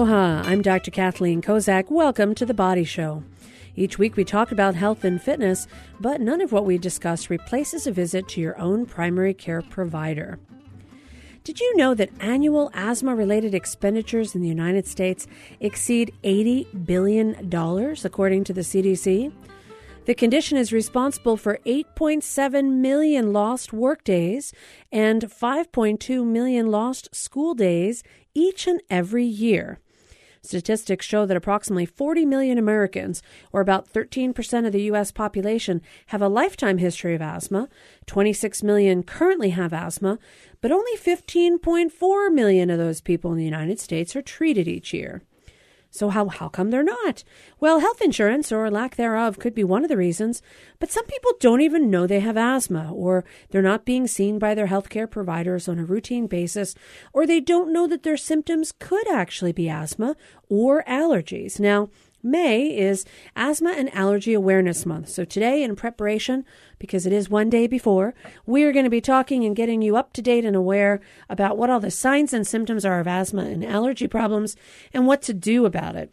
Aloha, I'm Dr. Kathleen Kozak. Welcome to The Body Show. Each week we talk about health and fitness, but none of what we discuss replaces a visit to your own primary care provider. Did you know that annual asthma related expenditures in the United States exceed $80 billion, according to the CDC? The condition is responsible for 8.7 million lost workdays and 5.2 million lost school days each and every year. Statistics show that approximately 40 million Americans, or about 13% of the U.S. population, have a lifetime history of asthma. 26 million currently have asthma, but only 15.4 million of those people in the United States are treated each year. So how how come they're not? Well, health insurance or lack thereof could be one of the reasons, but some people don't even know they have asthma or they're not being seen by their healthcare providers on a routine basis or they don't know that their symptoms could actually be asthma or allergies. Now, May is Asthma and Allergy Awareness Month. So today, in preparation, because it is one day before, we're going to be talking and getting you up to date and aware about what all the signs and symptoms are of asthma and allergy problems and what to do about it.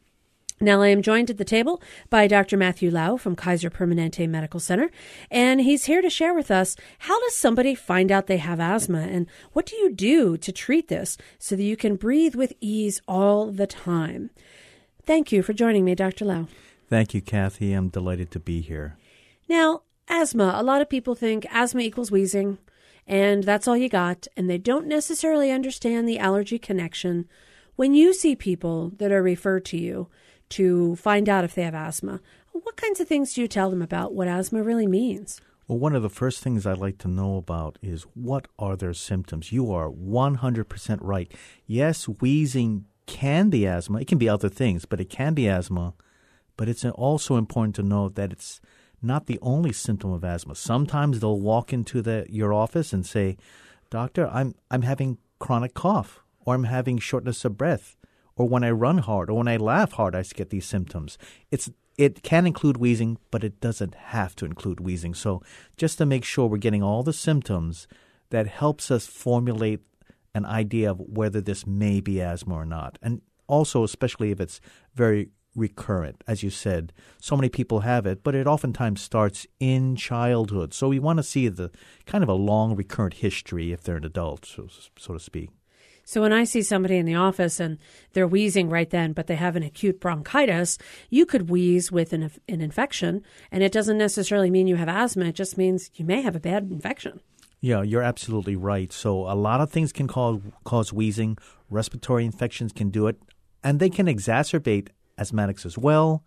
Now, I am joined at the table by Dr. Matthew Lau from Kaiser Permanente Medical Center, and he's here to share with us how does somebody find out they have asthma and what do you do to treat this so that you can breathe with ease all the time. Thank you for joining me, Dr. Lau. Thank you, Kathy. I'm delighted to be here. Now, asthma. A lot of people think asthma equals wheezing, and that's all you got, and they don't necessarily understand the allergy connection. When you see people that are referred to you to find out if they have asthma, what kinds of things do you tell them about what asthma really means? Well, one of the first things I'd like to know about is what are their symptoms? You are 100% right. Yes, wheezing can be asthma. It can be other things, but it can be asthma. But it's also important to know that it's not the only symptom of asthma. Sometimes they'll walk into the, your office and say, "Doctor, I'm I'm having chronic cough, or I'm having shortness of breath, or when I run hard, or when I laugh hard, I get these symptoms." It's it can include wheezing, but it doesn't have to include wheezing. So just to make sure we're getting all the symptoms, that helps us formulate an idea of whether this may be asthma or not. And also, especially if it's very recurrent. As you said, so many people have it, but it oftentimes starts in childhood. So we want to see the kind of a long recurrent history if they're an adult, so, so to speak. So when I see somebody in the office and they're wheezing right then, but they have an acute bronchitis, you could wheeze with an, an infection, and it doesn't necessarily mean you have asthma. It just means you may have a bad infection. Yeah, you're absolutely right. So a lot of things can cause cause wheezing. Respiratory infections can do it, and they can exacerbate asthmatics as well.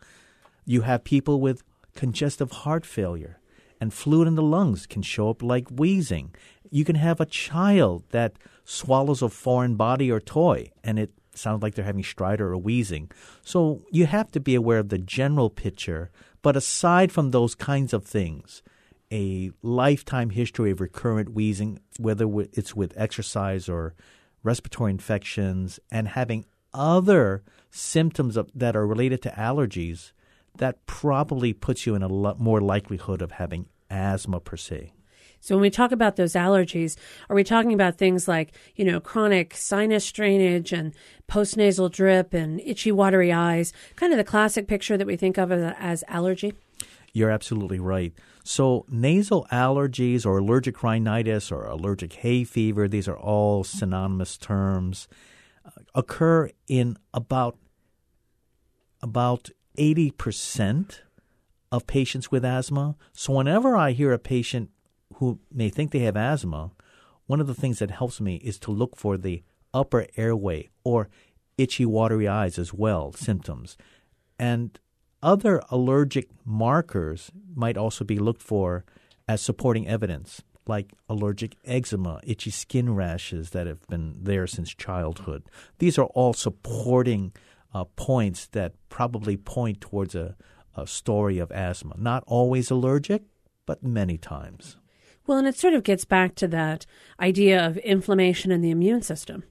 You have people with congestive heart failure, and fluid in the lungs can show up like wheezing. You can have a child that swallows a foreign body or toy, and it sounds like they're having stridor or wheezing. So you have to be aware of the general picture. But aside from those kinds of things, a lifetime history of recurrent wheezing, whether it's with exercise or respiratory infections, and having other symptoms of, that are related to allergies, that probably puts you in a lot more likelihood of having asthma per se. So when we talk about those allergies, are we talking about things like, you know, chronic sinus drainage and postnasal drip and itchy watery eyes, kind of the classic picture that we think of as allergy? You're absolutely right. So, nasal allergies or allergic rhinitis or allergic hay fever, these are all synonymous terms, uh, occur in about about 80% of patients with asthma. So, whenever I hear a patient who may think they have asthma, one of the things that helps me is to look for the upper airway or itchy, watery eyes as well symptoms. And other allergic markers might also be looked for as supporting evidence, like allergic eczema, itchy skin rashes that have been there since childhood. These are all supporting uh, points that probably point towards a, a story of asthma. Not always allergic, but many times. Well, and it sort of gets back to that idea of inflammation in the immune system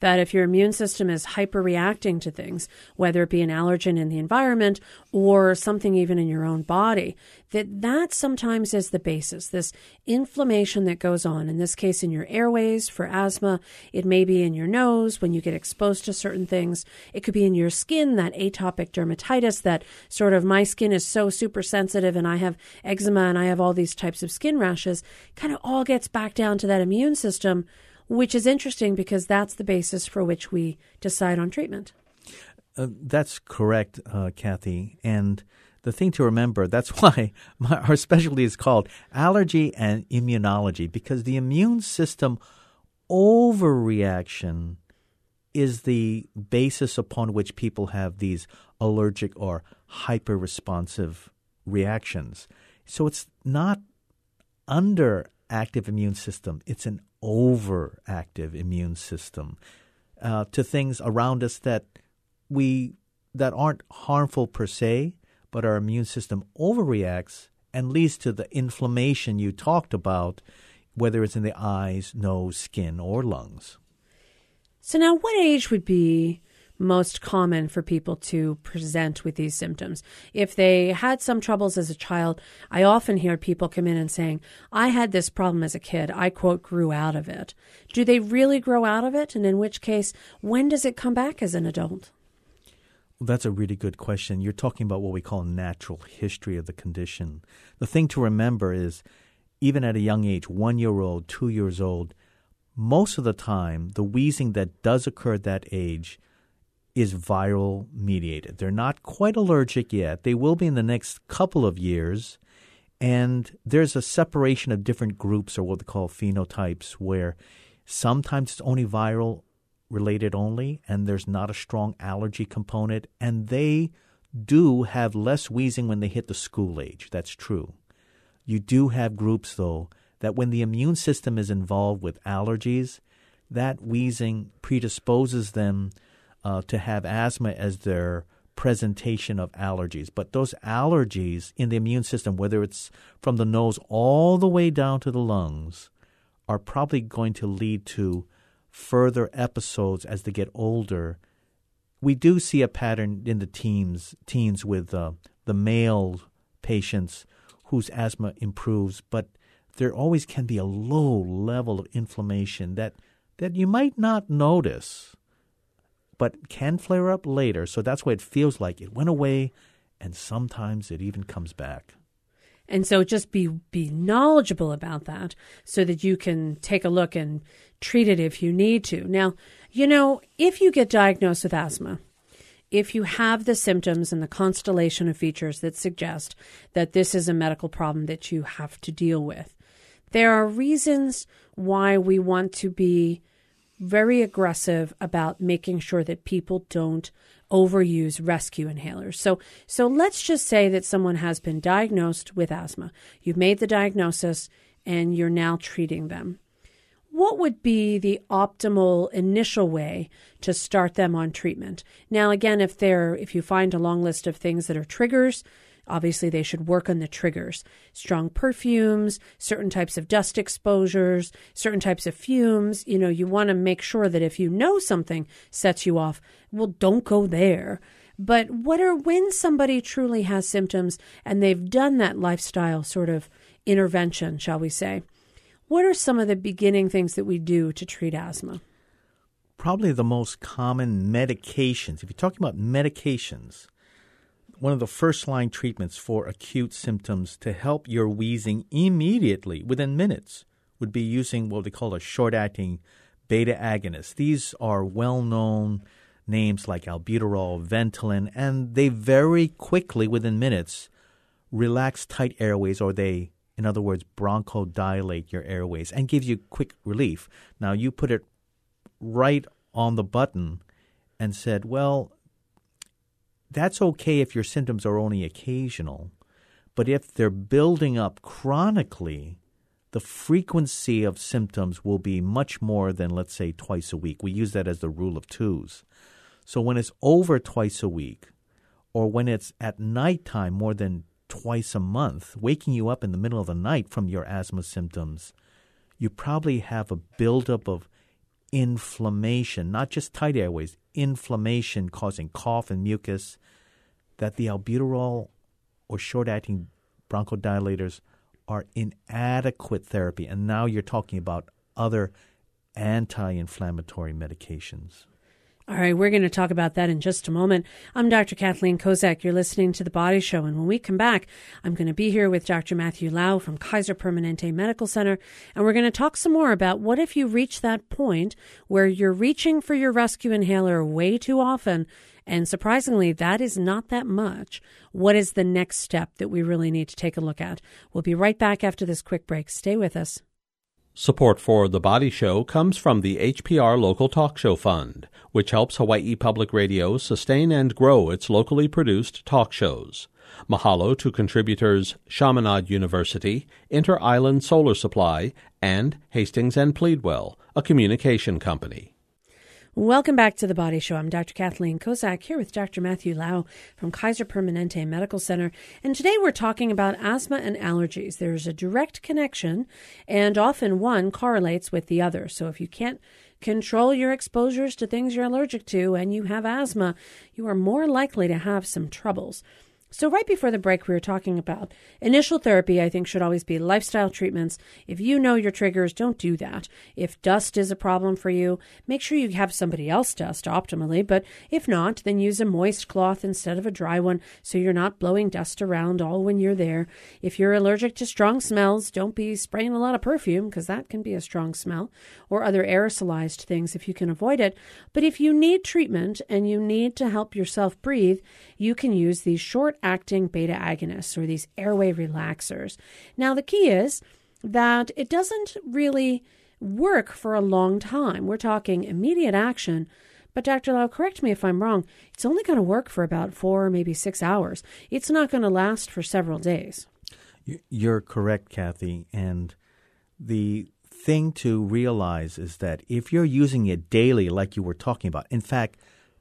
that if your immune system is hyperreacting to things, whether it be an allergen in the environment or something even in your own body, that that sometimes is the basis. This inflammation that goes on, in this case in your airways for asthma, it may be in your nose when you get exposed to certain things. It could be in your skin, that atopic dermatitis, that sort of my skin is so super sensitive and I have eczema and I have all these types of skin rashes, kind of all gets back down to that immune system which is interesting because that's the basis for which we decide on treatment. Uh, that's correct, uh, Kathy. And the thing to remember, that's why my, our specialty is called allergy and immunology, because the immune system overreaction is the basis upon which people have these allergic or hyperresponsive reactions. So it's not under active immune system, it's an overactive immune system uh, to things around us that we that aren't harmful per se, but our immune system overreacts and leads to the inflammation you talked about, whether it's in the eyes, nose, skin, or lungs. So now, what age would be most common for people to present with these symptoms. If they had some troubles as a child, I often hear people come in and saying, I had this problem as a kid. I quote, grew out of it. Do they really grow out of it? And in which case, when does it come back as an adult? Well, that's a really good question. You're talking about what we call natural history of the condition. The thing to remember is, even at a young age, one year old, two years old, most of the time, the wheezing that does occur at that age is viral mediated. They're not quite allergic yet. They will be in the next couple of years. And there's a separation of different groups or what they call phenotypes where sometimes it's only viral related only and there's not a strong allergy component. And they do have less wheezing when they hit the school age. That's true. You do have groups, though, that when the immune system is involved with allergies, that wheezing predisposes them uh, to have asthma as their presentation of allergies. But those allergies in the immune system, whether it's from the nose all the way down to the lungs, are probably going to lead to further episodes as they get older. We do see a pattern in the teens, teens with uh, the male patients whose asthma improves, but there always can be a low level of inflammation that, that you might not notice but can flare up later. So that's why it feels like it went away, and sometimes it even comes back. And so just be be knowledgeable about that so that you can take a look and treat it if you need to. Now, you know, if you get diagnosed with asthma, if you have the symptoms and the constellation of features that suggest that this is a medical problem that you have to deal with, there are reasons why we want to be very aggressive about making sure that people don't overuse rescue inhalers. So so let's just say that someone has been diagnosed with asthma. You've made the diagnosis and you're now treating them. What would be the optimal initial way to start them on treatment? Now again if they're if you find a long list of things that are triggers, Obviously, they should work on the triggers strong perfumes, certain types of dust exposures, certain types of fumes. You know, you want to make sure that if you know something sets you off, well, don't go there. But what are when somebody truly has symptoms and they've done that lifestyle sort of intervention, shall we say? What are some of the beginning things that we do to treat asthma? Probably the most common medications. If you're talking about medications, one of the first line treatments for acute symptoms to help your wheezing immediately within minutes would be using what they call a short acting beta agonist. These are well known names like albuterol, Ventolin, and they very quickly, within minutes, relax tight airways or they, in other words, bronchodilate your airways and give you quick relief. Now, you put it right on the button and said, well, that's okay if your symptoms are only occasional. But if they're building up chronically, the frequency of symptoms will be much more than, let's say, twice a week. We use that as the rule of twos. So when it's over twice a week, or when it's at nighttime more than twice a month, waking you up in the middle of the night from your asthma symptoms, you probably have a buildup of inflammation, not just tight airways, inflammation causing cough and mucus, that the albuterol or short acting bronchodilators are inadequate therapy. And now you're talking about other anti inflammatory medications. All right, we're going to talk about that in just a moment. I'm Dr. Kathleen Kozak. You're listening to The Body Show. And when we come back, I'm going to be here with Dr. Matthew Lau from Kaiser Permanente Medical Center. And we're going to talk some more about what if you reach that point where you're reaching for your rescue inhaler way too often. And surprisingly, that is not that much. What is the next step that we really need to take a look at? We'll be right back after this quick break. Stay with us. Support for The Body Show comes from the HPR Local Talk Show Fund, which helps Hawaii Public Radio sustain and grow its locally produced talk shows. Mahalo to contributors Chaminade University, Inter Island Solar Supply, and Hastings and Pleadwell, a communication company. Welcome back to the Body Show. I'm Dr. Kathleen Kozak here with Dr. Matthew Lau from Kaiser Permanente Medical Center. And today we're talking about asthma and allergies. There's a direct connection, and often one correlates with the other. So if you can't control your exposures to things you're allergic to and you have asthma, you are more likely to have some troubles. So, right before the break, we were talking about initial therapy, I think, should always be lifestyle treatments. If you know your triggers, don't do that. If dust is a problem for you, make sure you have somebody else dust optimally. But if not, then use a moist cloth instead of a dry one so you're not blowing dust around all when you're there. If you're allergic to strong smells, don't be spraying a lot of perfume because that can be a strong smell or other aerosolized things if you can avoid it. But if you need treatment and you need to help yourself breathe, you can use these short acting beta agonists or these airway relaxers. Now, the key is that it doesn't really work for a long time. We're talking immediate action. But Dr. Lau, correct me if I'm wrong, it's only going to work for about four, maybe six hours. It's not going to last for several days. You're correct, Kathy. And the thing to realize is that if you're using it daily, like you were talking about, in fact,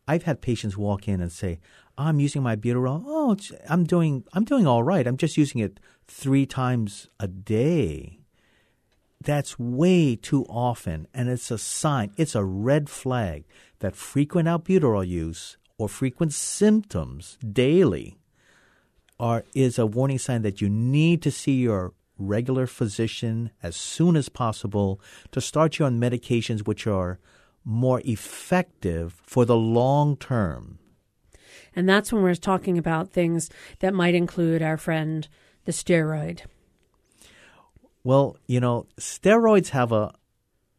I've had patients walk in and say, I'm using my albuterol. Oh, I'm doing I'm doing all right. I'm just using it three times a day. That's way too often, and it's a sign. It's a red flag that frequent albuterol use or frequent symptoms daily are is a warning sign that you need to see your regular physician as soon as possible to start you on medications which are more effective for the long term and that's when we're talking about things that might include our friend, the steroid. Well, you know, steroids have a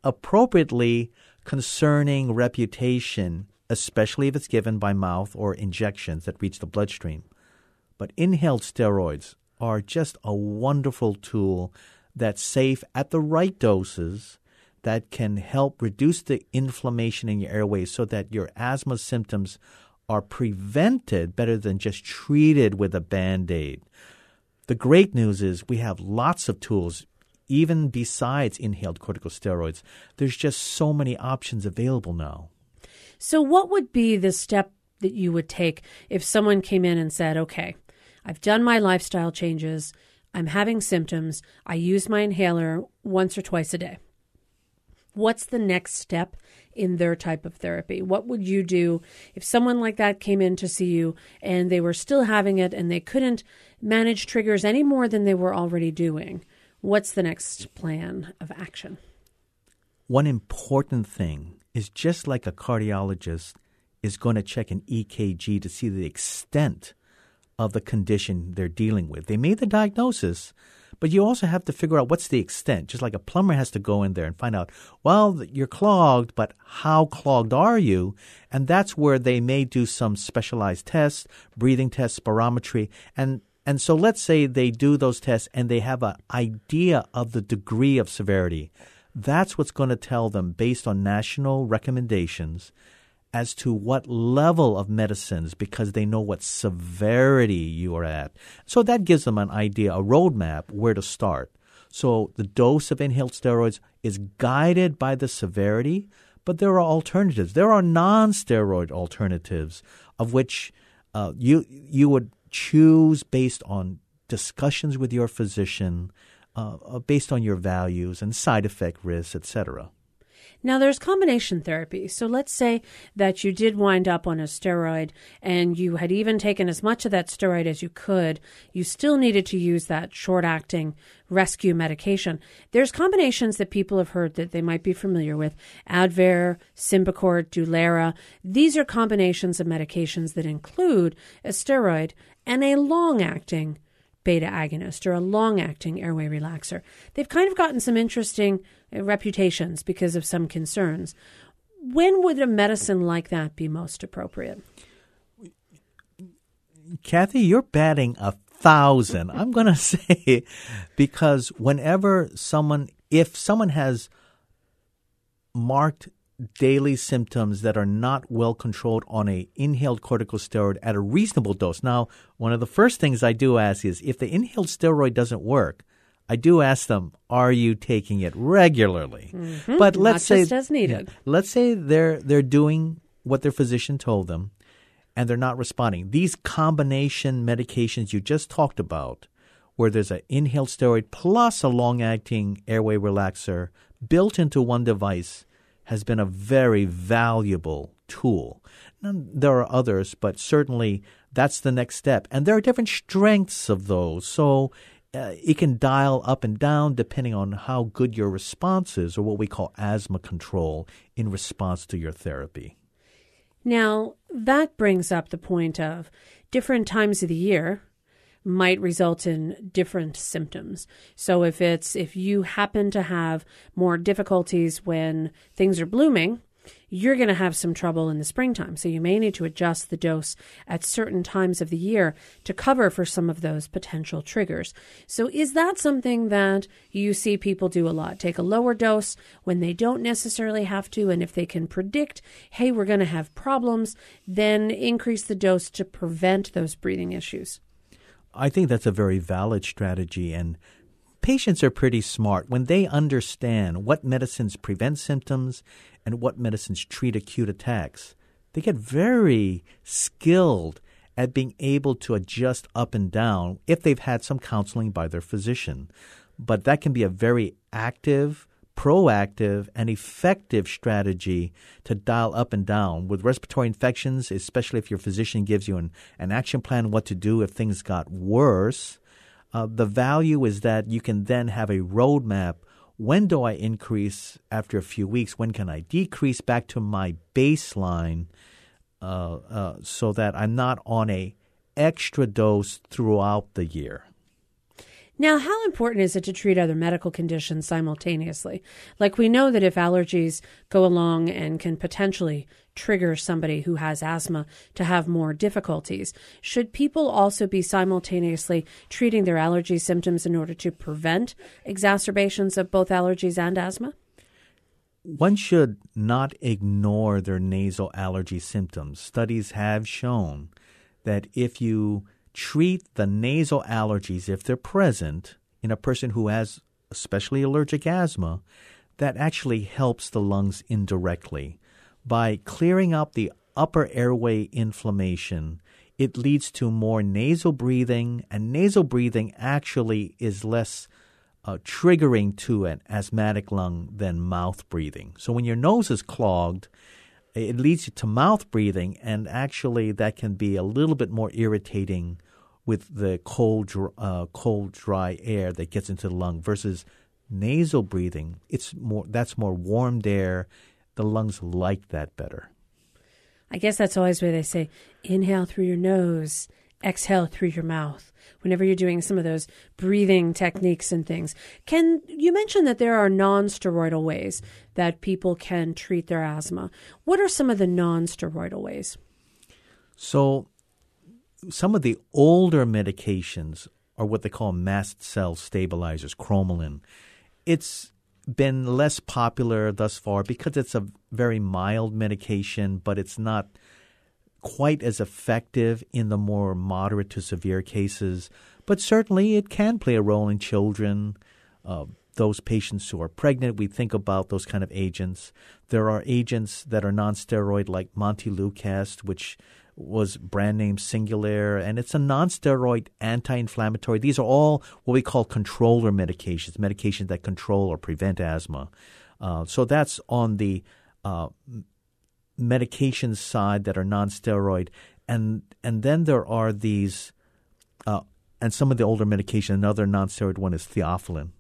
appropriately concerning reputation, especially if it's given by mouth or injections that reach the bloodstream. But inhaled steroids are just a wonderful tool that's safe at the right doses that can help reduce the inflammation in your airways so that your asthma symptoms are prevented better than just treated with a band aid. The great news is we have lots of tools, even besides inhaled corticosteroids. There's just so many options available now. So, what would be the step that you would take if someone came in and said, okay, I've done my lifestyle changes, I'm having symptoms, I use my inhaler once or twice a day? What's the next step in their type of therapy? What would you do if someone like that came in to see you and they were still having it and they couldn't manage triggers any more than they were already doing? What's the next plan of action? One important thing is just like a cardiologist is going to check an EKG to see the extent of the condition they're dealing with. They made the diagnosis, but you also have to figure out what's the extent. Just like a plumber has to go in there and find out, well, you're clogged, but how clogged are you? And that's where they may do some specialized tests, breathing tests, spirometry, and and so let's say they do those tests and they have an idea of the degree of severity. That's what's going to tell them based on national recommendations as to what level of medicines because they know what severity you are at. So that gives them an idea, a roadmap where to start. So the dose of inhaled steroids is guided by the severity, but there are alternatives. There are non-steroid alternatives of which uh, you you would choose based on discussions with your physician, uh, uh based on your values and side effect risks, etc. Now, there's combination therapy. So let's say that you did wind up on a steroid and you had even taken as much of that steroid as you could. You still needed to use that short acting rescue medication. There's combinations that people have heard that they might be familiar with Advair, Symbicort, Dulera. These are combinations of medications that include a steroid and a long acting beta agonist or a long acting airway relaxer. They've kind of gotten some interesting uh, reputations because of some concerns. When would a medicine like that be most appropriate? Kathy, you're batting a thousand. I'm going to say because whenever someone, if someone has marked daily symptoms that are not well controlled on a inhaled corticosteroid at a reasonable dose. Now, one of the first things I do ask is if the inhaled steroid doesn't work, I do ask them, "Are you taking it regularly?" Mm-hmm. But let's not say as needed. let's say they're they're doing what their physician told them and they're not responding. These combination medications you just talked about where there's an inhaled steroid plus a long-acting airway relaxer built into one device has been a very valuable tool. Now, there are others, but certainly that's the next step. And there are different strengths of those. So uh, it can dial up and down depending on how good your response is, or what we call asthma control in response to your therapy. Now, that brings up the point of different times of the year might result in different symptoms. So if it's if you happen to have more difficulties when things are blooming, you're going to have some trouble in the springtime. So you may need to adjust the dose at certain times of the year to cover for some of those potential triggers. So is that something that you see people do a lot? Take a lower dose when they don't necessarily have to. And if they can predict, hey, we're going to have problems, then increase the dose to prevent those breathing issues. I think that's a very valid strategy. And patients are pretty smart. When they understand what medicines prevent symptoms and what medicines treat acute attacks, they get very skilled at being able to adjust up and down if they've had some counseling by their physician. But that can be a very active, proactive and effective strategy to dial up and down. With respiratory infections, especially if your physician gives you an, an action plan what to do if things got worse, uh, the value is that you can then have a roadmap. When do I increase after a few weeks? When can I decrease back to my baseline uh, uh, so that I'm not on a extra dose throughout the year? Now, how important is it to treat other medical conditions simultaneously? Like, we know that if allergies go along and can potentially trigger somebody who has asthma to have more difficulties, should people also be simultaneously treating their allergy symptoms in order to prevent exacerbations of both allergies and asthma? One should not ignore their nasal allergy symptoms. Studies have shown that if you treat the nasal allergies if they're present in a person who has especially allergic asthma, that actually helps the lungs indirectly. By clearing up the upper airway inflammation, it leads to more nasal breathing, and nasal breathing actually is less uh, triggering to an asthmatic lung than mouth breathing. So when your nose is clogged, it leads you to mouth breathing, and actually that can be a little bit more irritating with the cold, uh, cold, dry air that gets into the lung versus nasal breathing. It's more that's more warmed air. The lungs like that better. I guess that's always where they say inhale through your nose, exhale through your mouth. Whenever you're doing some of those breathing techniques and things, can you mention that there are non-steroidal ways that people can treat their asthma? What are some of the non-steroidal ways? So some of the older medications are what they call mast cell stabilizers, cromolyn. It's been less popular thus far because it's a very mild medication, but it's not quite as effective in the more moderate to severe cases. But certainly it can play a role in children, uh, those patients who are pregnant. We think about those kind of agents. There are agents that are nonsteroid like Montelukast, which was brand name Singulair, and it's a non-steroid anti-inflammatory. These are all what we call controller medications, medications that control or prevent asthma. Uh, so that's on the uh, medication side that are non-steroid, and and then there are these, uh, and some of the older medication. Another non-steroid one is theophylline,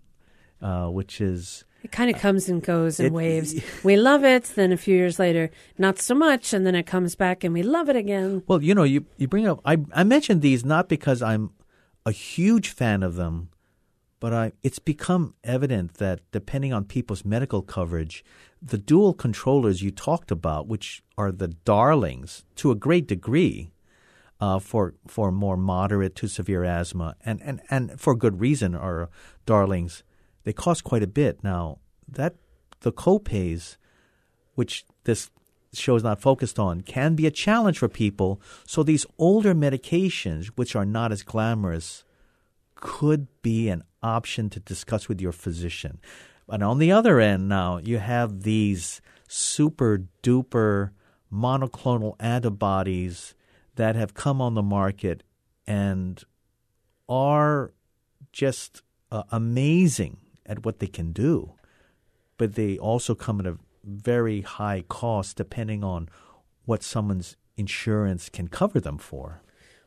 uh, which is it kind of comes and goes in it- waves. We love it, then a few years later, not so much, and then it comes back and we love it again. Well, you know, you you bring up. I I mentioned these not because I'm a huge fan of them, but I it's become evident that depending on people's medical coverage, the dual controllers you talked about, which are the darlings to a great degree. Uh, for for more moderate to severe asthma, and, and, and for good reason, are darlings. They cost quite a bit now. That the copays which this show is not focused on, can be a challenge for people. So these older medications, which are not as glamorous, could be an option to discuss with your physician. But on the other end, now you have these super duper monoclonal antibodies that have come on the market and are just uh, amazing at what they can do but they also come at a very high cost depending on what someone's insurance can cover them for.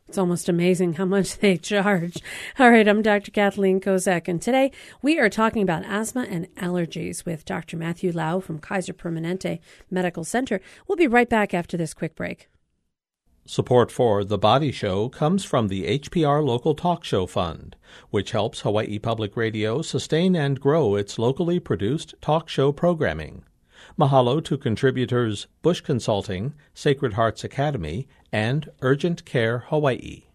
It's almost amazing how much they charge. All right, I'm Dr. Kathleen Kozak, and today we are talking about asthma and allergies with Dr. Matthew Lau from Kaiser Permanente Medical Center. We'll be right back after this quick break. Support for The Body Show comes from the HPR Local Talk Show Fund, which helps Hawaii Public Radio sustain and grow its locally produced talk show programming. Mahalo to contributors Bush Consulting, Sacred Hearts Academy, and Urgent Care Hawaii.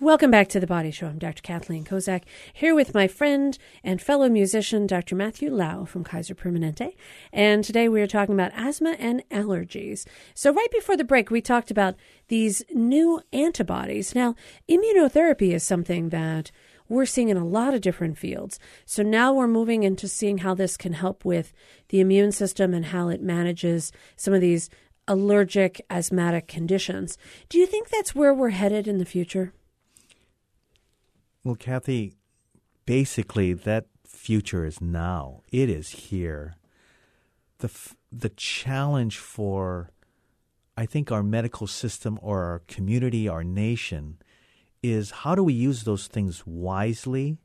Welcome back to the Body Show. I'm Dr. Kathleen Kozak, here with my friend and fellow musician, Dr. Matthew Lau from Kaiser Permanente. And today we are talking about asthma and allergies. So, right before the break, we talked about these new antibodies. Now, immunotherapy is something that we're seeing in a lot of different fields. So now we're moving into seeing how this can help with the immune system and how it manages some of these allergic asthmatic conditions. Do you think that's where we're headed in the future? Well, Kathy, basically that future is now. It is here. The f- the challenge for I think our medical system or our community, our nation is how do we use those things wisely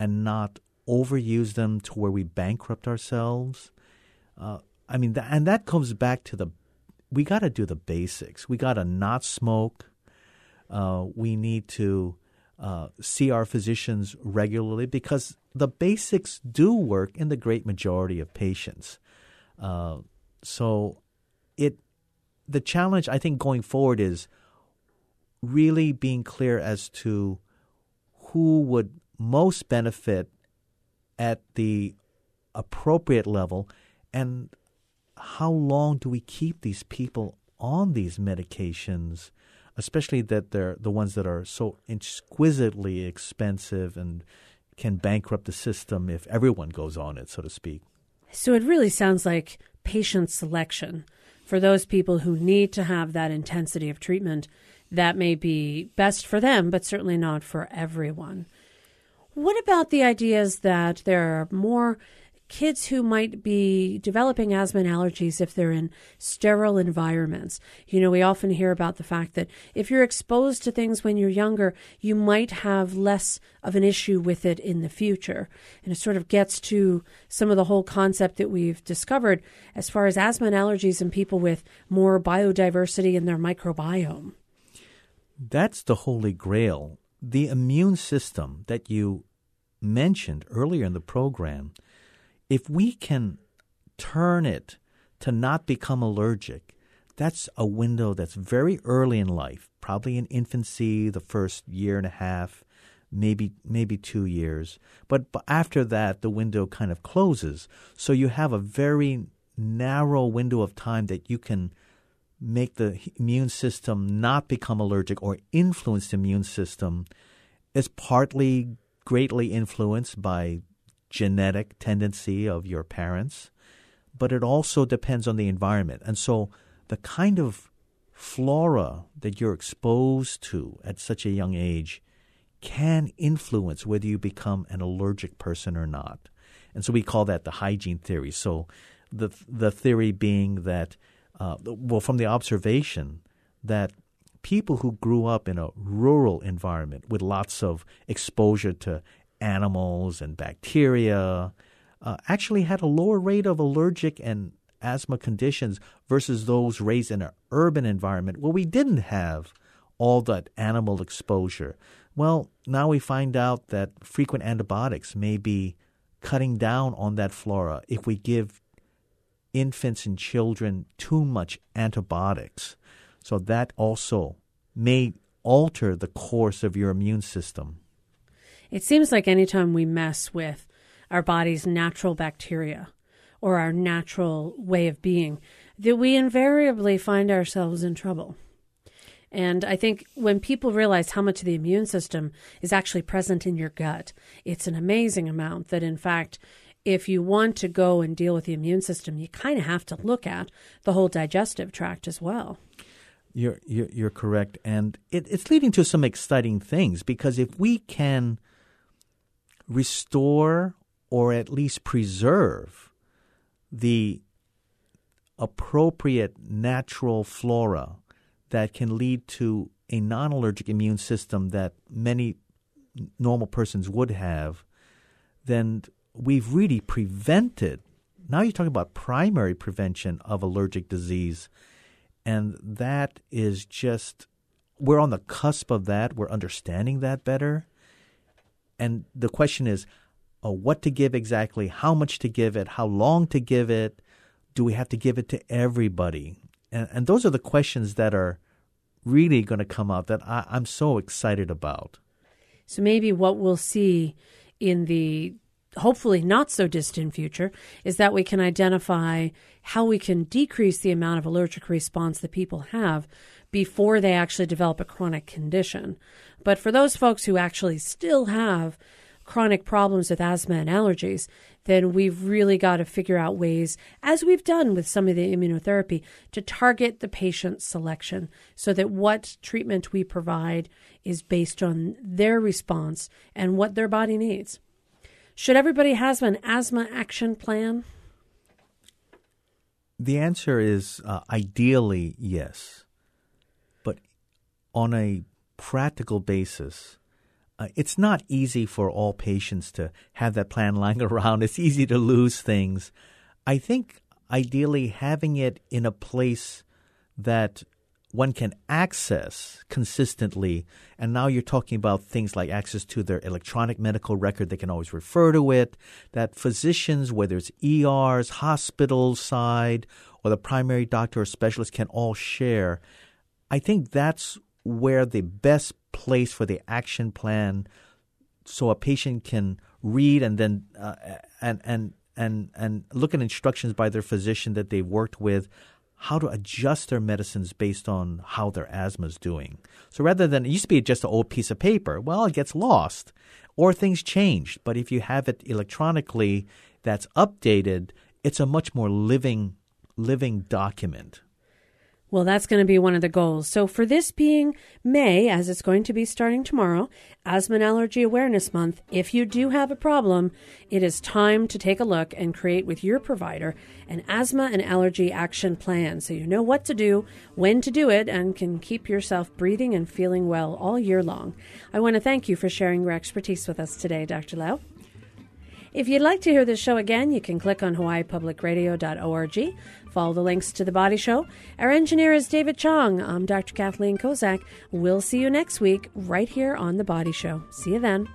and not overuse them to where we bankrupt ourselves? Uh, I mean, th- and that comes back to the we got to do the basics. We got to not smoke. Uh, we need to uh, see our physicians regularly because the basics do work in the great majority of patients. Uh, so, it the challenge I think going forward is really being clear as to who would most benefit at the appropriate level and how long do we keep these people on these medications especially that they're the ones that are so exquisitely expensive and can bankrupt the system if everyone goes on it so to speak So it really sounds like patient selection for those people who need to have that intensity of treatment. That may be best for them, but certainly not for everyone. What about the ideas that there are more kids who might be developing asthma and allergies if they're in sterile environments. You know, we often hear about the fact that if you're exposed to things when you're younger, you might have less of an issue with it in the future. And it sort of gets to some of the whole concept that we've discovered as far as asthma and allergies in people with more biodiversity in their microbiome. That's the holy grail. The immune system that you mentioned earlier in the program, if we can turn it to not become allergic, that's a window that's very early in life, probably in infancy, the first year and a half, maybe maybe 2 years. But after that the window kind of closes. So you have a very narrow window of time that you can make the immune system not become allergic or influence the immune system is partly greatly influenced by genetic tendency of your parents, but it also depends on the environment. And so the kind of flora that you're exposed to at such a young age can influence whether you become an allergic person or not. And so we call that the hygiene theory. So the the theory being that, uh, well, from the observation that people who grew up in a rural environment with lots of exposure to animals and bacteria uh, actually had a lower rate of allergic and asthma conditions versus those raised in an urban environment where we didn't have all that animal exposure. Well, now we find out that frequent antibiotics may be cutting down on that flora if we give infants and children too much antibiotics. So that also may alter the course of your immune system. It seems like anytime we mess with our body's natural bacteria or our natural way of being, that we invariably find ourselves in trouble. And I think when people realize how much of the immune system is actually present in your gut, it's an amazing amount that, in fact, if you want to go and deal with the immune system, you kind of have to look at the whole digestive tract as well. You're, you're, you're correct. And it, it's leading to some exciting things because if we can restore or at least preserve the appropriate natural flora that can lead to a non allergic immune system that many normal persons would have, then we've really prevented. Now you're talking about primary prevention of allergic disease. And that is just, we're on the cusp of that. We're understanding that better. And the question is, uh, what to give exactly, how much to give it, how long to give it, do we have to give it to everybody? And, and those are the questions that are really going to come out that I, I'm so excited about. So maybe what we'll see in the hopefully not so distant future is that we can identify how we can decrease the amount of allergic response that people have before they actually develop a chronic condition. But for those folks who actually still have chronic problems with asthma and allergies, then we've really got to figure out ways, as we've done with some of the immunotherapy, to target the patient selection so that what treatment we provide is based on their response and what their body needs. Should everybody have an asthma action plan? The answer is uh, ideally yes. On a practical basis, uh, it's not easy for all patients to have that plan lying around. It's easy to lose things. I think ideally having it in a place that one can access consistently. And now you're talking about things like access to their electronic medical record. They can always refer to it. That physicians, whether it's ERs, hospital side, or the primary doctor or specialist, can all share. I think that's where the best place for the action plan so a patient can read and then uh, and and and and look at instructions by their physician that they've worked with how to adjust their medicines based on how their asthma is doing. So rather than it used to be just an old piece of paper, well, it gets lost or things change. But if you have it electronically that's updated, it's a much more living living document. Well, that's going to be one of the goals. So, for this being May, as it's going to be starting tomorrow, Asthma and Allergy Awareness Month, if you do have a problem, it is time to take a look and create with your provider an asthma and allergy action plan so you know what to do, when to do it, and can keep yourself breathing and feeling well all year long. I want to thank you for sharing your expertise with us today, Dr. Lau. If you'd like to hear this show again, you can click on hawaiipublicradio.org. Follow the links to The Body Show. Our engineer is David Chong. I'm Dr. Kathleen Kozak. We'll see you next week right here on The Body Show. See you then.